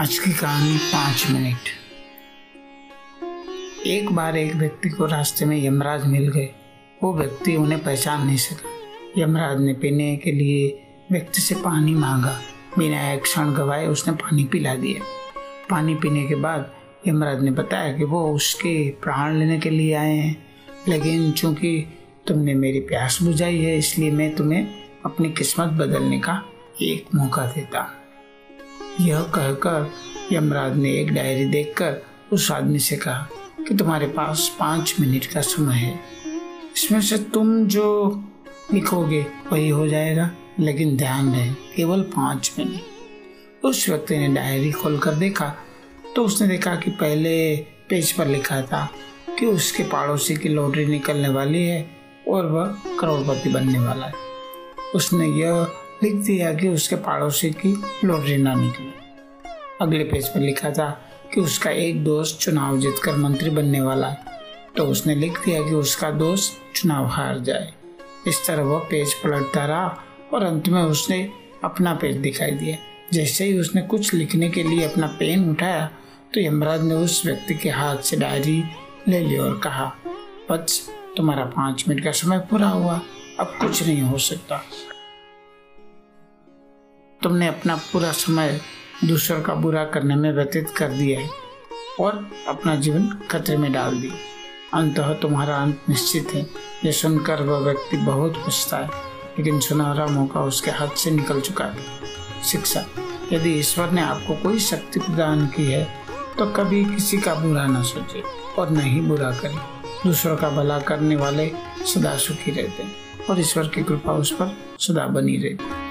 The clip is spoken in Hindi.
आज की कहानी पाँच मिनट। एक बार एक व्यक्ति को रास्ते में यमराज मिल गए। वो व्यक्ति उन्हें पहचान नहीं सका। यमराज ने पीने के लिए व्यक्ति से पानी मांगा। बिना एक क्षण गवाए उसने पानी पिला दिया। पानी पीने के बाद यमराज ने बताया कि वो उसके प्राण लेने के लिए आए हैं। लेकिन चूँकि तुमने मेरी प्यास बुझाई है, इसलिए मैं तुम्हें अपनी किस्मत बदलने का एक मौका देता हूँ। यह कहकर यमराज ने एक डायरी देखकर उस आदमी से कहा कि तुम्हारे पास पाँच मिनट का समय है। इसमें से तुम जो लिखोगे वही हो जाएगा, लेकिन ध्यान रहे, केवल पाँच मिनट। उस व्यक्ति ने डायरी खोलकर देखा तो उसने देखा कि पहले पेज पर लिखा था कि उसके पड़ोसी की लॉटरी निकलने वाली है और वह करोड़पति बनने वाला है। उसने यह लिख दिया कि उसके पड़ोसी की लॉटरी ना निकले। अगले पेज पर लिखा था कि उसका एक दोस्त चुनाव जीतकर मंत्री बनने वाला है। तो उसने लिख दिया कि उसका दोस्त चुनाव हार जाए। इस तरह वह पेज पलटता रहा और अंत में उसने अपना पेज दिखाई दिया। जैसे ही उसने कुछ लिखने के लिए अपना पेन उठाया तो यमराज ने उस व्यक्ति के हाथ से डायरी ले ली और कहा बच तुम्हारा पाँच मिनट का समय पूरा हुआ। अब कुछ नहीं हो सकता। तुमने अपना पूरा समय दूसरों का बुरा करने में व्यतीत कर दिया है और अपना जीवन खतरे में डाल दिया अंततः तुम्हारा अंत निश्चित है। यह सुनकर वह व्यक्ति बहुत पछता है, लेकिन सुनहरा मौका उसके हाथ से निकल चुका है। शिक्षा, यदि ईश्वर ने आपको कोई शक्ति प्रदान की है तो कभी किसी का बुरा न सोचे और न ही बुरा करें। दूसरों का भला करने वाले सदा सुखी रहते हैं और ईश्वर की कृपा उस पर सदा बनी रहती है।